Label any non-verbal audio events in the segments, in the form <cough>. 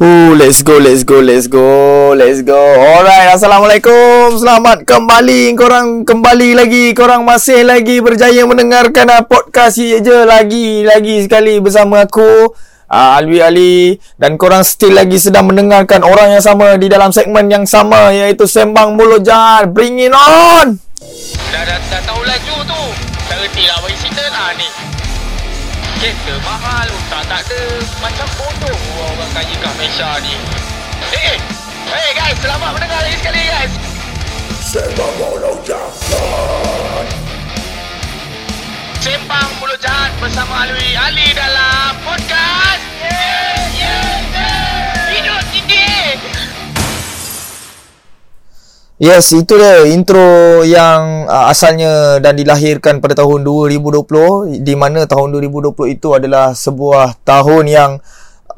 Oh, let's go, let's go, let's go, let's go. Alright, Assalamualaikum. Selamat kembali. Korang kembali lagi. Korang masih lagi berjaya mendengarkan uh, podcast ye je lagi, lagi sekali bersama aku. Uh, Alwi Ali dan korang still lagi sedang mendengarkan orang yang sama di dalam segmen yang sama iaitu Sembang Mulut Jahat. Bring it on! Dah, dah, dah tahu laju tu. Tak reti lah bagi cerita lah ni. Kereta mahal, tak tak ada. Macam bodoh orang kaya kat Malaysia ni. Eh, hey guys, selamat mendengar lagi sekali guys. Sembang Mulut Jahat. Sembang Mulut Jahat bersama Alwi Ali dalam podcast. Yes, itu dia intro yang uh, asalnya dan dilahirkan pada tahun 2020 di mana tahun 2020 itu adalah sebuah tahun yang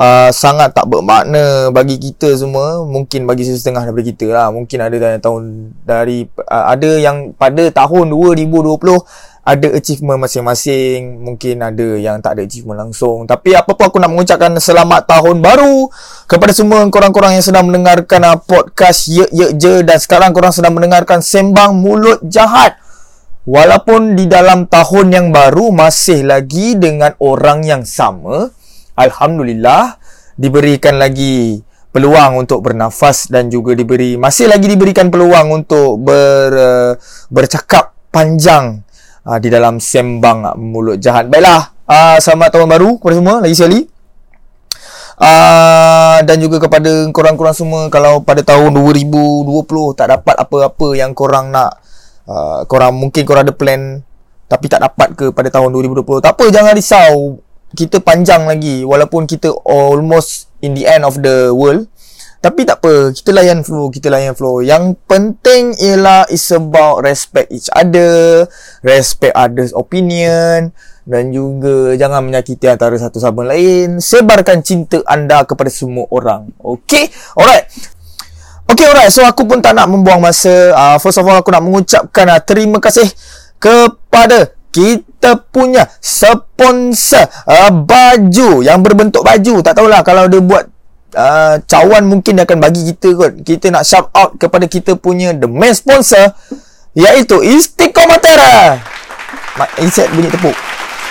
uh, sangat tak bermakna bagi kita semua, mungkin bagi setengah daripada kita lah. Mungkin ada dari tahun dari uh, ada yang pada tahun 2020 ada achievement masing-masing Mungkin ada yang tak ada achievement langsung. Tapi apa-apa aku nak mengucapkan selamat tahun baru Kepada semua korang-korang yang sedang mendengarkan uh, podcast Ye Ye Je. Dan sekarang korang sedang mendengarkan Sembang Mulut Jahat. Walaupun di dalam tahun yang baru Masih lagi dengan orang yang sama Alhamdulillah Diberikan lagi peluang untuk bernafas Dan juga diberi Masih lagi diberikan peluang untuk ber, uh, bercakap panjang uh, di dalam sembang mulut jahat. Baiklah, uh, selamat tahun baru kepada semua lagi sekali. Uh, dan juga kepada korang-korang semua kalau pada tahun 2020 tak dapat apa-apa yang korang nak uh, korang mungkin korang ada plan tapi tak dapat ke pada tahun 2020 tak apa jangan risau kita panjang lagi walaupun kita almost in the end of the world tapi tak apa, kita layan flow, kita layan flow. Yang penting ialah is about respect each other, respect others opinion dan juga jangan menyakiti antara satu sama lain. Sebarkan cinta anda kepada semua orang. Okay? Alright. Okay, alright. So, aku pun tak nak membuang masa. Uh, first of all, aku nak mengucapkan uh, terima kasih kepada kita punya sponsor uh, baju yang berbentuk baju. Tak tahulah kalau dia buat uh, cawan mungkin dia akan bagi kita kot. Kita nak shout out kepada kita punya the main sponsor iaitu Istiqomatera. Mak insert bunyi tepuk.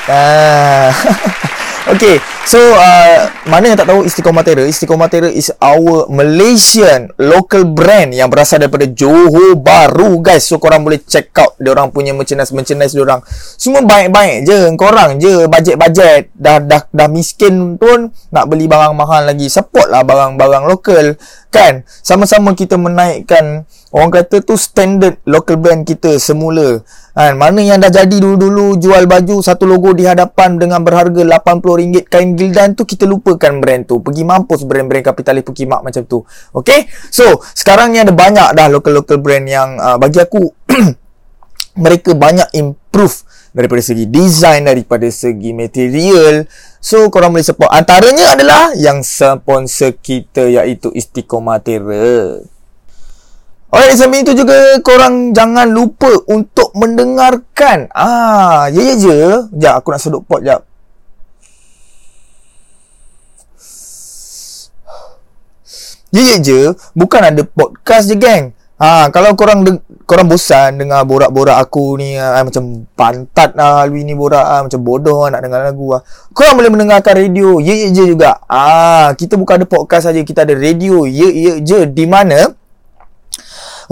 Ah. <laughs> Okay So uh, Mana yang tak tahu Istiqomatera Istiqomatera is our Malaysian Local brand Yang berasal daripada Johor Baru guys. So korang boleh check out Diorang punya merchandise-merchandise diorang Semua baik-baik je Korang je. Bajet-bajet dah, dah dah miskin pun Nak beli barang mahal lagi. Support lah barang-barang local Kan? Sama-sama kita menaikkan Orang kata tu standard local brand kita semula kan? Mana yang dah jadi dulu-dulu jual baju satu logo di hadapan dengan berharga RM80 kain gildan tu kita lupakan brand tu. Pergi mampus brand-brand kapitalis pukimak macam tu. Okay? So, sekarang ni ada banyak dah local-local brand yang uh, bagi aku <clears throat> mereka banyak improve daripada segi design, daripada segi material. So, korang boleh support. Antaranya adalah yang sponsor kita iaitu Istiqomatera. Alright, sambil itu juga korang jangan lupa untuk mendengarkan. Ah, ya ya je. Sekejap, aku nak seduk pot jap. Ya ya je, bukan ada podcast je geng. Ha, kalau korang de- korang bosan dengar borak-borak aku ni ah, macam pantat lah Alwi ni borak ah, macam bodoh ah, nak dengar lagu ah. Korang boleh mendengarkan radio. Ya ya je juga. Ah, kita bukan ada podcast saja, kita ada radio. Ya ya je di mana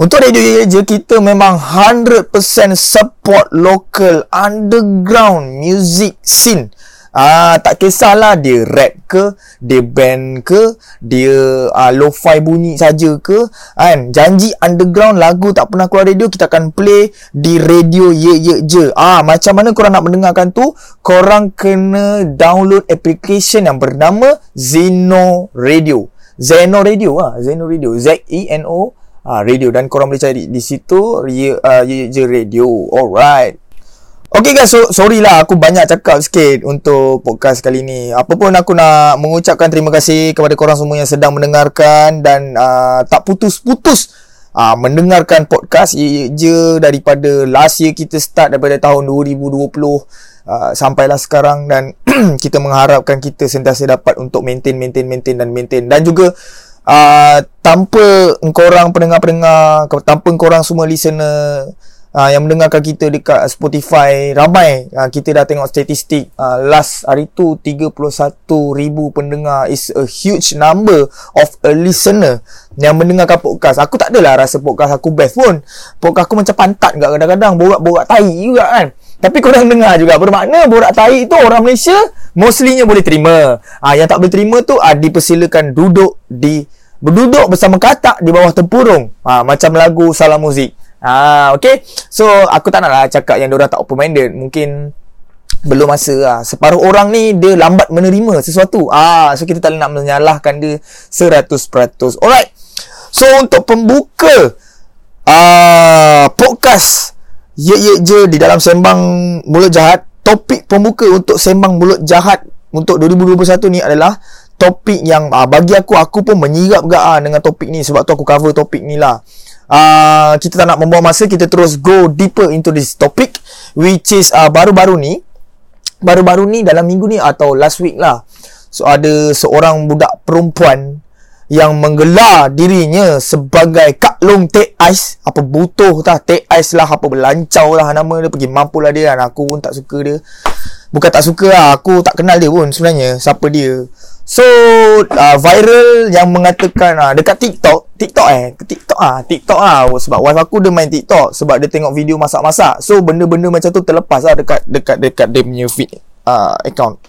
untuk Radio Ye Je kita memang 100% support local underground music scene. Ah tak kisahlah dia rap ke, dia band ke, dia ah, lo-fi bunyi saja ke, kan? Janji underground lagu tak pernah keluar radio kita akan play di Radio Ye Ye Je. Ah macam mana korang nak mendengarkan tu? Korang kena download application yang bernama Zeno Radio. Zeno Radio ah, Zeno Radio. Z E N O Ah radio dan korang boleh cari di situ Ye uh, Ye Je Radio. Alright. Okay guys, so, sorry lah aku banyak cakap sikit untuk podcast kali ni. Apa pun aku nak mengucapkan terima kasih kepada korang semua yang sedang mendengarkan dan uh, tak putus-putus uh, mendengarkan podcast Ye Je daripada last year kita start daripada tahun 2020. uh, sampailah sekarang dan <clears throat> kita mengharapkan kita sentiasa dapat untuk maintain maintain maintain dan maintain dan juga uh, tanpa korang pendengar-pendengar tanpa korang semua listener uh, yang mendengarkan kita dekat Spotify ramai uh, kita dah tengok statistik uh, last hari tu 31,000 pendengar is a huge number of a listener yang mendengarkan podcast. Aku tak adalah rasa podcast aku best pun. Podcast aku macam pantat juga kadang-kadang borak-borak tai juga kan. Tapi korang dengar juga bermakna borak tai itu orang Malaysia mostlynya boleh terima. Uh, yang tak boleh terima tu uh, dipersilakan duduk di berduduk bersama katak di bawah tempurung ha, macam lagu salah muzik Ah, okay. So, aku tak naklah cakap yang diorang tak open-minded. Mungkin belum masa lah. Separuh orang ni, dia lambat menerima sesuatu. Ah, so, kita tak nak menyalahkan dia 100%. Alright. So, untuk pembuka ah, podcast Ye Ye Je di dalam Sembang Mulut Jahat, topik pembuka untuk Sembang Mulut Jahat untuk 2021 ni adalah topik yang ah, bagi aku, aku pun menyirap gak ah, dengan topik ni. Sebab tu aku cover topik ni lah. Uh, kita tak nak membuang masa kita terus go deeper into this topic which is uh, baru-baru ni. Baru-baru ni dalam minggu ni atau last week lah. So ada seorang budak perempuan yang menggelar dirinya sebagai Kak Long Teh Ais. Apa butuh tah Teh Ais lah apa berlancau lah nama dia pergi mampu lah dia. Kan aku pun tak suka dia. Bukan tak suka lah aku tak kenal dia pun sebenarnya siapa dia So uh, viral yang mengatakan uh, dekat TikTok, TikTok eh, TikTok ah, TikTok ah sebab wife aku dia main TikTok sebab dia tengok video masak-masak. So benda-benda macam tu terlepas lah dekat dekat dekat dia punya feed uh, account.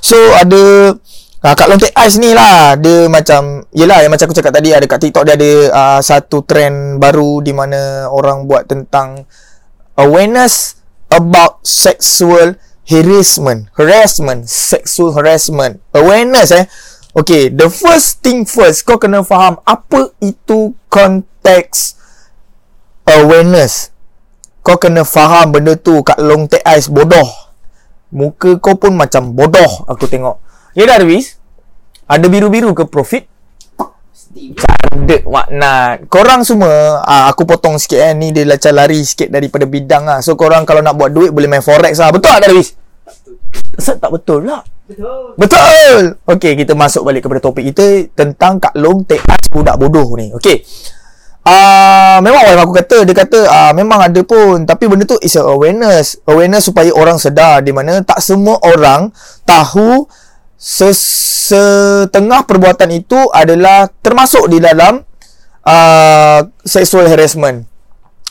So ada uh, Kak Lontek Ice ni lah Dia macam Yelah yang macam aku cakap tadi Dekat TikTok dia ada uh, Satu trend baru Di mana orang buat tentang Awareness About sexual harassment, harassment, sexual harassment, awareness eh. Okay, the first thing first, kau kena faham apa itu konteks awareness. Kau kena faham benda tu kat long take eyes bodoh. Muka kau pun macam bodoh aku tengok. Ya dah Arwis? Ada biru-biru ke profit? Candek makna. Korang semua aa, ah, Aku potong sikit eh. Ni dia macam lari sikit Daripada bidang lah So korang kalau nak buat duit Boleh main forex lah Betul tak Darwis? Betul tak betul lah Betul. Betul! Okay kita masuk balik kepada topik kita Tentang Kak Long Take us budak bodoh ni. Okay Uh, memang wife aku kata Dia kata uh, Memang ada pun. Tapi benda tu Is a awareness. Awareness supaya orang sedar Di mana tak semua orang Tahu setengah perbuatan itu adalah termasuk di dalam uh, sexual harassment.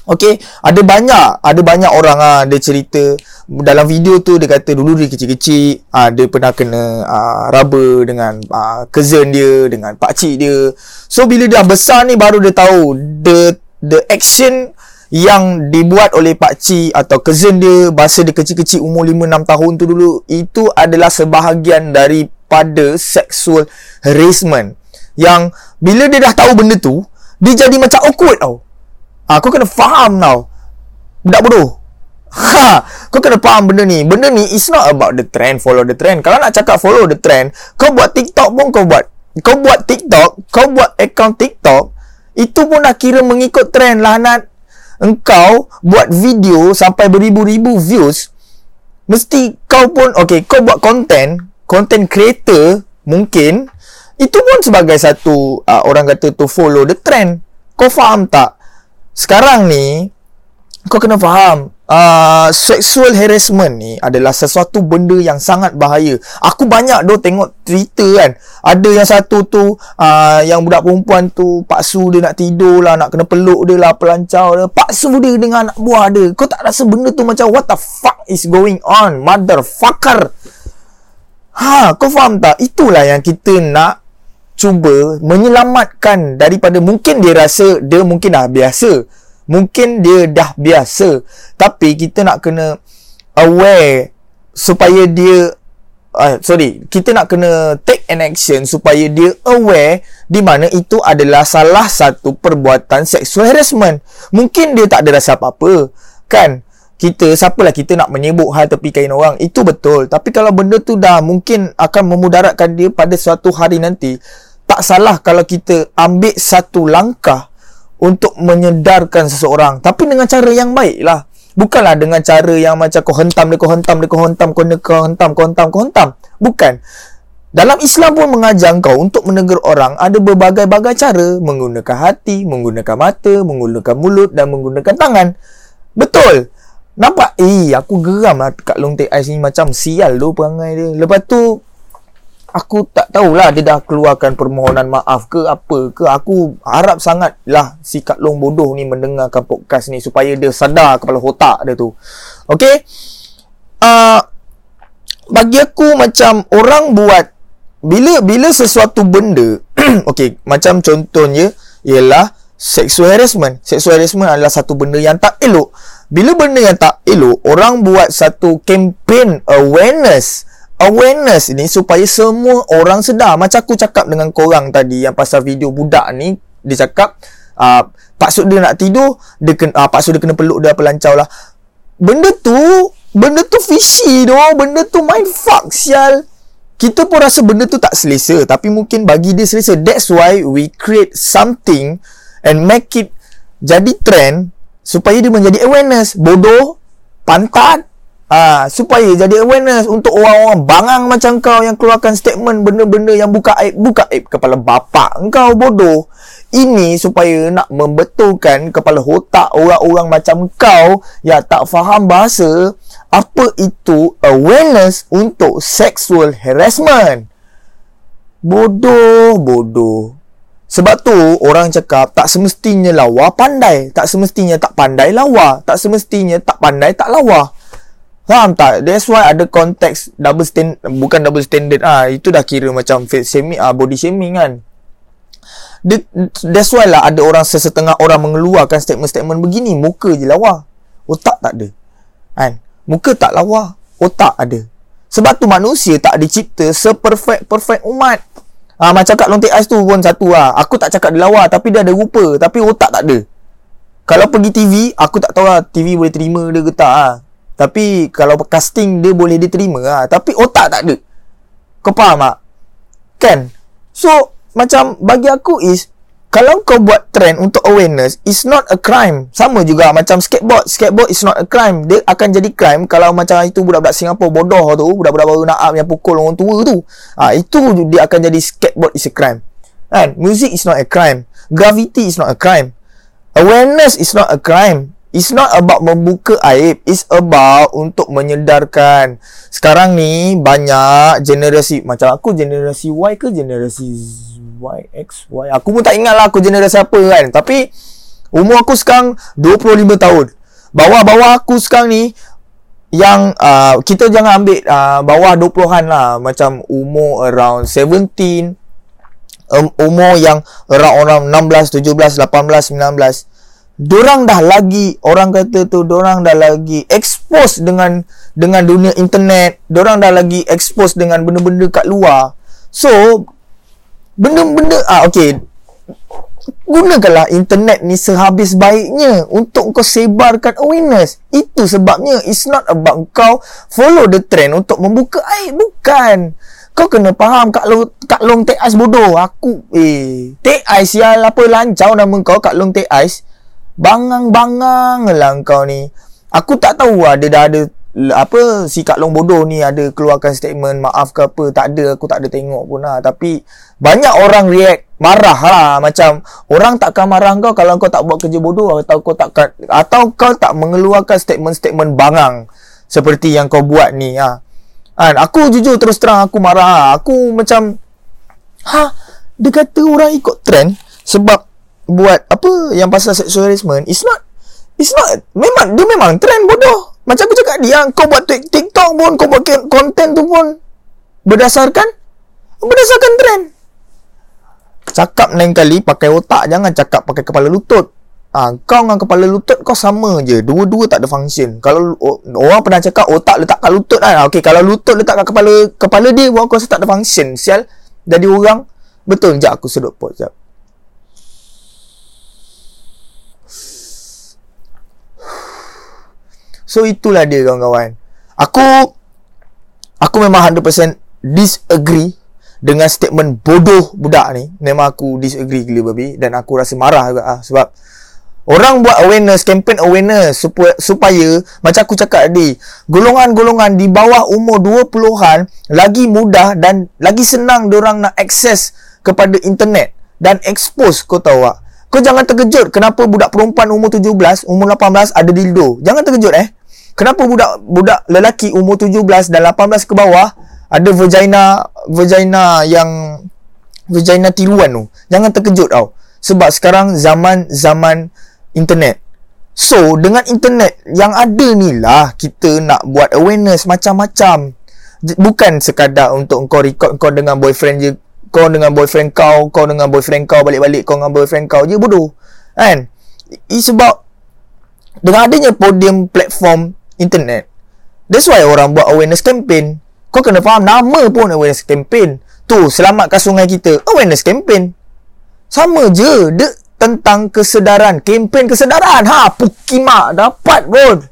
Okey, ada banyak, ada banyak orang ah dia cerita dalam video tu dia kata dulu dia kecil-kecil ah dia pernah kena ah raba dengan ah cousin dia, dengan pak cik dia. So bila dia besar ni baru dia tahu the the action yang dibuat oleh pak cik atau cousin dia masa dia kecil-kecil umur 5 6 tahun tu dulu itu adalah sebahagian dari pada sexual harassment. Yang bila dia dah tahu benda tu dia jadi macam awkward tau. Ha, kau kena faham tau. Budak bodoh. Ha, kau kena faham benda ni. Benda ni is not about the trend follow the trend. Kalau nak cakap follow the trend kau buat tiktok pun kau buat. Kau buat tiktok kau buat account tiktok itu pun dah kira mengikut trend lah Nat engkau buat video sampai beribu-ribu views mesti kau pun okay kau buat content content creator mungkin itu pun sebagai satu uh, orang kata to follow the trend. Kau faham tak? Sekarang ni kau kena faham uh, sexual harassment ni adalah sesuatu benda yang sangat bahaya. Aku banyak doh tengok cerita kan. Ada yang satu tu uh, yang budak perempuan tu paksu dia nak tidur lah, nak kena peluk dia lah, pelancau dia. Paksu dia dengan anak buah dia. Kau tak rasa benda tu macam what the fuck is going on? Motherfucker. Ha, kau faham tak? Itulah yang kita nak cuba menyelamatkan daripada mungkin dia rasa dia mungkin dah biasa. Mungkin dia dah biasa. Tapi kita nak kena aware supaya dia uh, sorry, kita nak kena take an action supaya dia aware di mana itu adalah salah satu perbuatan sexual harassment. Mungkin dia tak ada rasa apa-apa. Kan? kita siapalah kita nak menyebut hal tepi kain orang itu betul tapi kalau benda tu dah mungkin akan memudaratkan dia pada suatu hari nanti tak salah kalau kita ambil satu langkah untuk menyedarkan seseorang tapi dengan cara yang baik lah Bukanlah dengan cara yang macam kau hentam dia, kau hentam dia, kau hentam, kau hentam, kau hentam, kau hentam, kau hentam. Bukan. Dalam Islam pun mengajar kau untuk menegur orang ada berbagai-bagai cara menggunakan hati, menggunakan mata, menggunakan mulut dan menggunakan tangan. Betul. Nampak? Eh, aku geram lah kat long take ice ni macam sial tu perangai dia. Lepas tu, aku tak tahulah dia dah keluarkan permohonan maaf ke apa ke. Aku harap sangat lah si Kak Long bodoh ni mendengarkan podcast ni supaya dia sadar kepala otak dia tu. Okay uh, bagi aku macam orang buat bila bila sesuatu benda <clears throat> okay macam contohnya ialah sexual harassment. Sexual harassment adalah satu benda yang tak elok. Bila benda yang tak elok orang buat satu campaign awareness awareness ni supaya semua orang sedar. Macam aku cakap dengan korang tadi yang pasal video budak ni dia cakap uh, Pak Sud dia nak tidur dia kena, uh, Pak Sud dia kena peluk dia pelancau lah. Benda tu benda tu fishy doh. Benda tu mind fuck sial. Kita pun rasa benda tu tak selesa tapi mungkin bagi dia selesa. That's why we create something and make it jadi trend supaya dia menjadi awareness. Bodoh pantat Ah, supaya jadi awareness untuk orang-orang bangang macam kau yang keluarkan statement benda-benda yang buka aib, buka aib kepala bapak engkau bodoh. Ini supaya nak membetulkan kepala otak orang-orang macam kau yang tak faham bahasa apa itu awareness untuk sexual harassment. Bodoh, bodoh. Sebab tu orang cakap tak semestinya lawa pandai, tak semestinya tak pandai lawa, tak semestinya tak pandai tak lawa. Faham tak? That's why ada konteks double stand bukan double standard ah itu dah kira macam face shaming ah body shaming kan. The, that's why lah ada orang sesetengah orang mengeluarkan statement-statement begini muka je lawa. Otak tak ada. Kan? Muka tak lawa, otak ada. Sebab tu manusia tak dicipta seperfect perfect umat. Ah macam kat lontek ais tu pun satu lah. Aku tak cakap dia lawa tapi dia ada rupa tapi otak tak ada. Kalau pergi TV, aku tak tahu lah TV boleh terima dia ke tak ah. Tapi kalau casting dia boleh diterima lah. Tapi otak tak ada. Kau faham tak? Kan? So, macam bagi aku is, kalau kau buat trend untuk awareness, is not a crime. Sama juga macam skateboard. Skateboard is not a crime. Dia akan jadi crime kalau macam itu budak-budak Singapura bodoh tu, budak-budak baru nak yang pukul orang tua tu. Ha, itu dia akan jadi skateboard is a crime. Kan? Music is not a crime. Gravity is not a crime. Awareness is not a crime. It's not about membuka aib. It's about untuk menyedarkan. Sekarang ni banyak generasi. Macam aku generasi Y ke generasi Y, X, Y. Aku pun tak ingat lah aku generasi apa kan. Tapi umur aku sekarang 25 tahun. Bawah-bawah aku sekarang ni yang uh, kita jangan ambil uh, bawah 20-an lah. Macam umur around 17. Um, umur yang around orang 16, 17, 18, 19 Dorang dah lagi orang kata tu dorang dah lagi expose dengan dengan dunia internet, dorang dah lagi expose dengan benda-benda kat luar. So benda-benda ah okey. Gunakanlah internet ni sehabis baiknya untuk kau sebarkan awareness. Itu sebabnya it's not about kau follow the trend untuk membuka aib bukan. Kau kena faham Kak Long Kak Long Take Ice bodoh. Aku eh Take Ice sial apa lancau nama kau Kak Long Take Ice. Bangang-bangang lah kau ni. Aku tak tahu lah dia dah ada apa si Kak Long bodoh ni ada keluarkan statement maaf ke apa tak ada aku tak ada tengok pun lah tapi banyak orang react marah lah macam orang takkan marah kau kalau kau tak buat kerja bodoh atau kau tak atau kau tak mengeluarkan statement-statement bangang seperti yang kau buat ni ha. Kan? Aku jujur terus terang aku marah. Aku macam Ha? Dia kata orang ikut trend Sebab buat apa yang pasal sexual harassment it's not it's not memang dia memang trend bodoh. Macam aku cakap dia kau buat TikTok pun kau buat content tu pun berdasarkan berdasarkan trend. Cakap lain kali pakai otak jangan cakap pakai kepala lutut. Ha, kau dengan kepala lutut kau sama je dua-dua tak ada function. Kalau orang pernah cakap otak letak kat lutut kan okey kalau lutut letak kat kepala kepala dia orang rasa tak ada function sial. Jadi orang betul jap aku sedut pot jap So itulah dia kawan-kawan. Aku aku memang 100% disagree dengan statement bodoh budak ni. Memang aku disagree gila babi dan aku rasa marah juga ah sebab Orang buat awareness, campaign awareness supaya, supaya macam aku cakap tadi, golongan-golongan di bawah umur 20-an lagi mudah dan lagi senang orang nak akses kepada internet dan expose kau tahu tak? Kau jangan terkejut kenapa budak perempuan umur 17, umur 18 ada dildo. Jangan terkejut eh. Kenapa budak budak lelaki umur 17 dan 18 ke bawah ada vagina vagina yang vagina tiruan tu. Jangan terkejut tau. Sebab sekarang zaman zaman internet. So, dengan internet yang ada ni lah kita nak buat awareness macam-macam. Bukan sekadar untuk kau record kau dengan boyfriend je. Kau dengan boyfriend kau, kau dengan boyfriend kau, balik-balik kau dengan boyfriend kau je bodoh. Kan? About dengan adanya podium platform internet. That's why orang buat awareness campaign. Kau kena faham nama pun awareness campaign. Tu, selamatkan sungai kita. Awareness campaign. Sama je. Dia, tentang kesedaran kempen kesedaran ha pukimak dapat pun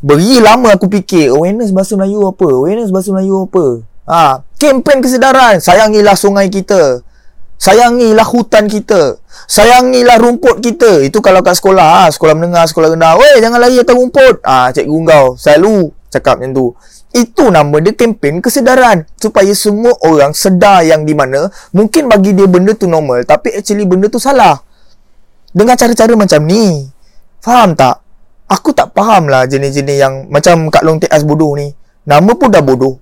beri lama aku fikir awareness bahasa Melayu apa awareness bahasa Melayu apa ha kempen kesedaran sayangilah sungai kita sayangilah hutan kita sayangilah rumput kita itu kalau kat sekolah ha sekolah menengah sekolah rendah weh jangan lari atas rumput ha cikgu kau selalu cakap macam tu itu nama dia kempen kesedaran supaya semua orang sedar yang di mana mungkin bagi dia benda tu normal tapi actually benda tu salah dengan cara-cara macam ni. Faham tak? Aku tak faham lah jenis-jenis yang macam Kak Long Teas bodoh ni. Nama pun dah bodoh.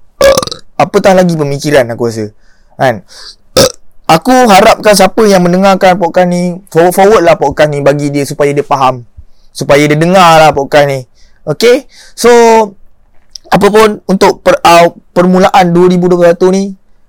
Apa tak lagi pemikiran aku rasa. Kan? Aku harapkan siapa yang mendengarkan podcast ni, forward-forward lah podcast ni bagi dia supaya dia faham. Supaya dia dengar lah podcast ni. Okay? So, apa pun untuk per, uh, permulaan 2021 ni,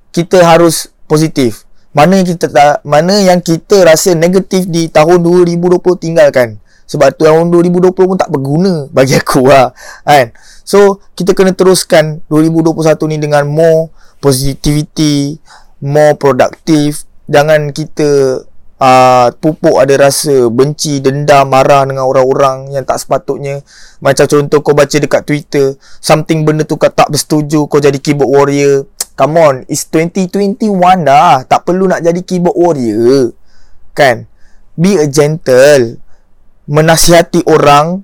kita harus positif. Mana yang kita tak mana yang kita rasa negatif di tahun 2020 tinggalkan. Sebab tahun 2020 pun tak berguna bagi <laughs> aku lah. Kan? So, kita kena teruskan 2021 ni dengan more positivity, more produktif. Jangan kita uh, pupuk ada rasa benci, dendam, marah dengan orang-orang yang tak sepatutnya. Macam contoh kau baca dekat Twitter, something benda tu kau tak bersetuju, kau jadi keyboard warrior. Come on, it's 2021 dah. Tak perlu nak jadi keyboard warrior. Kan? Be a gentle. Menasihati orang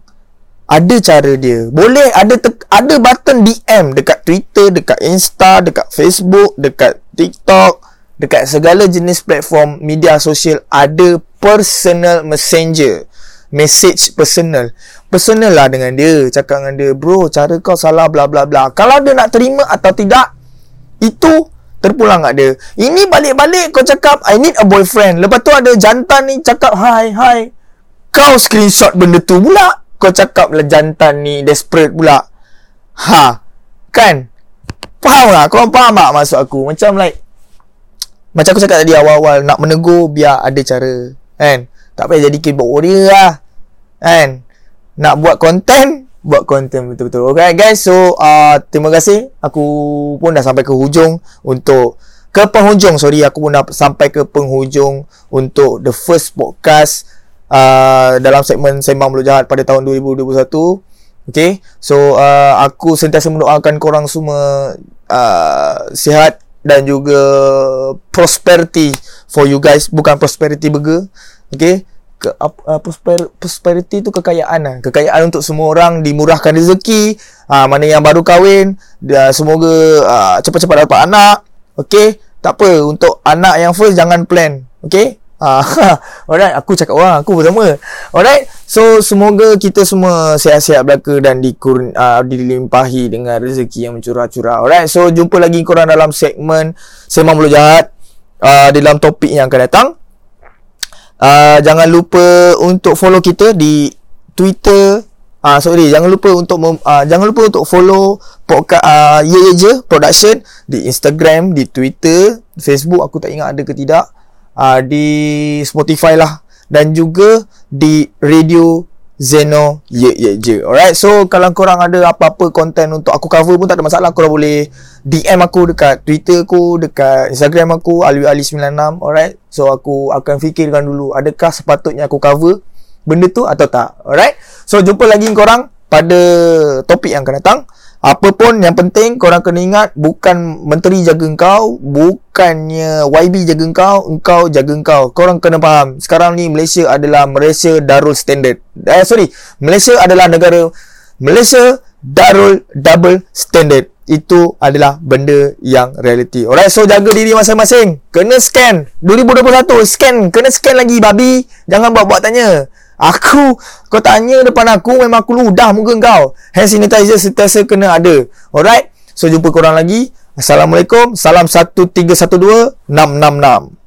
ada cara dia. Boleh ada te- ada button DM dekat Twitter, dekat Insta, dekat Facebook, dekat TikTok, dekat segala jenis platform media sosial ada personal messenger. Message personal. Personal lah dengan dia. Cakap dengan dia, bro, cara kau salah, bla bla bla. Kalau dia nak terima atau tidak, itu terpulang kat dia. Ini balik-balik kau cakap I need a boyfriend. Lepas tu ada jantan ni cakap hi hi. Kau screenshot benda tu pula. Kau cakap lah jantan ni desperate pula. Ha. Kan? Faham tak? Kau faham tak maksud aku? Macam like macam aku cakap tadi awal-awal nak menegur biar ada cara. Kan? Tak payah jadi keyboard warrior lah. Kan? Nak buat konten buat konten betul-betul. Okay guys, so uh, terima kasih. Aku pun dah sampai ke hujung untuk ke penghujung. Sorry, aku pun dah sampai ke penghujung untuk the first podcast uh, dalam segmen Sembang Mulut Jahat pada tahun 2021. Okay, so uh, aku sentiasa mendoakan korang semua uh, sihat dan juga prosperity for you guys. Bukan prosperity burger. Okay, ke, uh, prosper, prosperity tu kekayaan lah. Kekayaan untuk semua orang dimurahkan rezeki. Uh, mana yang baru kahwin, dia semoga uh, cepat-cepat dapat anak. Okay. Tak apa. Untuk anak yang first, jangan plan. Okay. Uh, <laughs> alright. Aku cakap orang. Aku bersama. Alright. So, semoga kita semua sihat-sihat belaka dan dikur, uh, dilimpahi dengan rezeki yang mencurah-curah. Alright. So, jumpa lagi korang dalam segmen Sembang Mulut Jahat. Uh, dalam topik yang akan datang. Uh, jangan lupa untuk follow kita di Twitter. Ah uh, sorry, jangan lupa untuk mem, uh, jangan lupa untuk follow podcast uh, ye je production di Instagram, di Twitter, Facebook aku tak ingat ada ke tidak. Uh, di Spotify lah dan juga di radio Zeno ye ye je. Alright. So kalau korang ada apa-apa konten untuk aku cover pun tak ada masalah. Korang boleh DM aku dekat Twitter aku, dekat Instagram aku Alwi Ali 96. Alright. So aku akan fikirkan dulu adakah sepatutnya aku cover benda tu atau tak. Alright. So jumpa lagi korang pada topik yang akan datang. Apa pun yang penting korang kena ingat bukan menteri jaga kau, bukannya YB jaga kau, engkau jaga kau. Korang kena faham. Sekarang ni Malaysia adalah Malaysia Darul Standard. Eh sorry, Malaysia adalah negara Malaysia Darul Double Standard. Itu adalah benda yang reality. Alright, so jaga diri masing-masing. Kena scan. 2021 scan, kena scan lagi babi. Jangan buat-buat tanya. Aku Kau tanya depan aku Memang aku ludah muka kau. Hand sanitizer sentiasa kena ada. Alright? So jumpa korang lagi. Assalamualaikum. Salam 1312 666